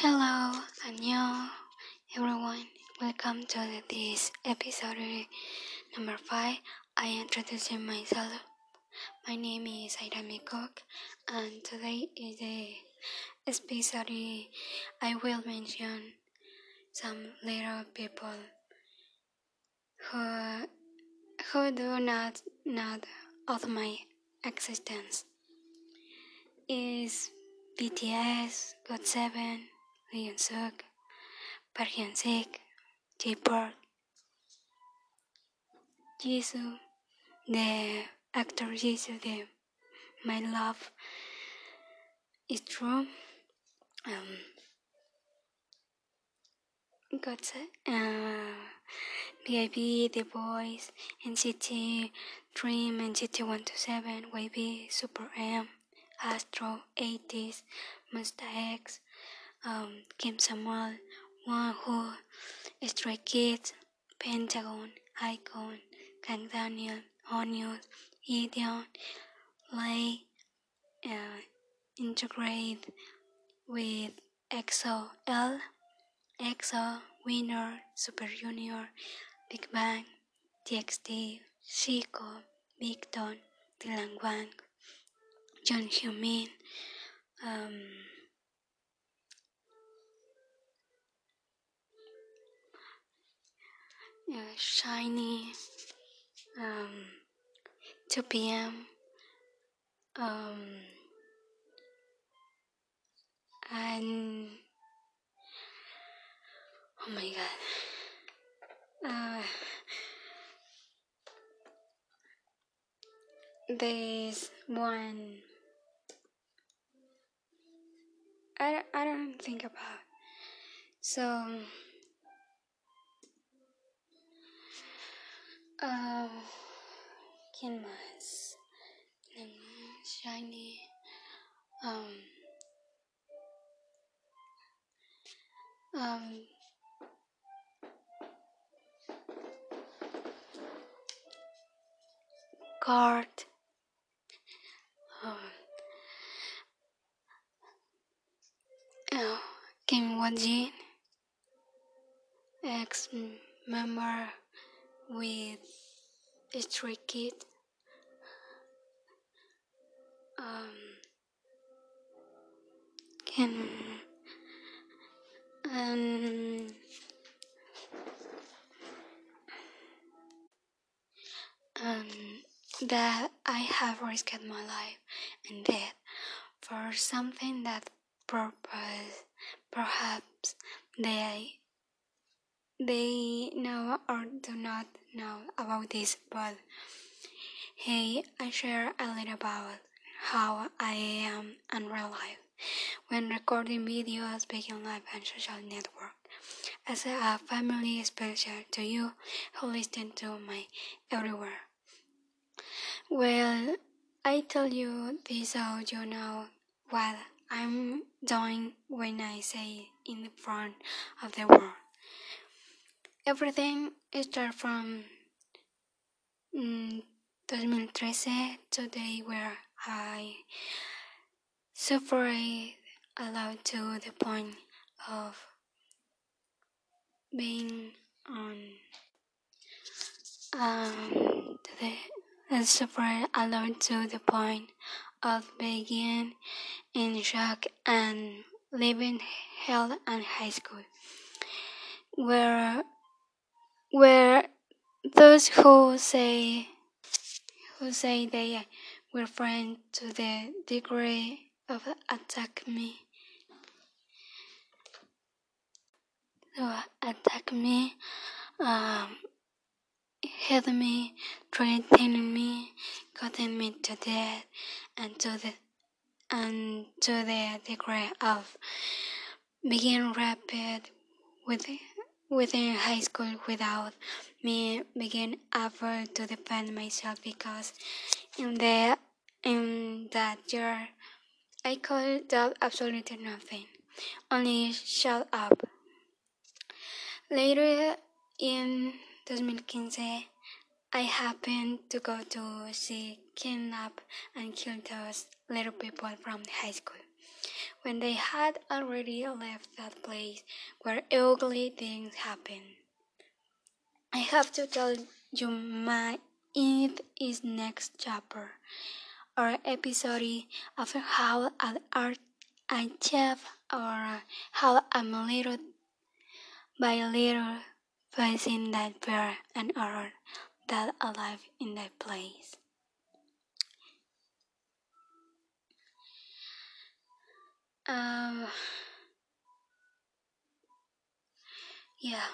Hello, 안녕, everyone. Welcome to this episode number five. I introduce myself. My name is Aidami Cook, and today is the episode. I will mention some little people who who do not know of my existence. Is BTS, GOT7, Lee Suk, Park Hyung Sik, Jay Park, Jisoo, the actor Jisoo, the My Love is True, um, got uh, VIP, The Boyz, NCT, Dream, NCT 127, YB, Super M, Astro, 80s, Monsta X, um, Kim Samuel, Wonho, Stray Kids, Pentagon, iKON, Kang Daniel, Onion, Ideon, Lay, uh, integrate with EXO L, EXO, Winner, Super Junior, Big Bang, TXT, Zico, Big Don, Dylan Wang, John Humin, um, SHINee, um, 2 p.m., um, and oh my god, uh, there's one I, I don't think about so uh, ¿quién más? SHINee. Um um card um, uh, Kim Woojin ex member with a Stray Kid. Um can um um that I have risked my life and death for something that purpose perhaps they they know or do not know about this but hey I share a little about how I am in real life when recording videos, speaking live and social network. As a family special to you who listen to my everywhere. Well, I tell you this so you know what I'm doing when I say in the front of the world. Everything started from mm, 2013 today where I suffered a lot to the point of being on um the suffered a lot to the point of being in shock and leaving hell and high school where where those who say who say they were friends to the degree of attack me to attack me um hit me threaten me cutting me to death and to the and to the degree of being rapid with within high school without me being able to defend myself because in the in that year I could do absolutely nothing. Only shut up. Later in 2015 I happened to go to see kidnap and kill those little people from high school. When they had already left that place where ugly things happen. I have to tell you my it is next chapter or episode of how art I chef or how I'm little by little facing that fear and art that alive in that place. Yeah.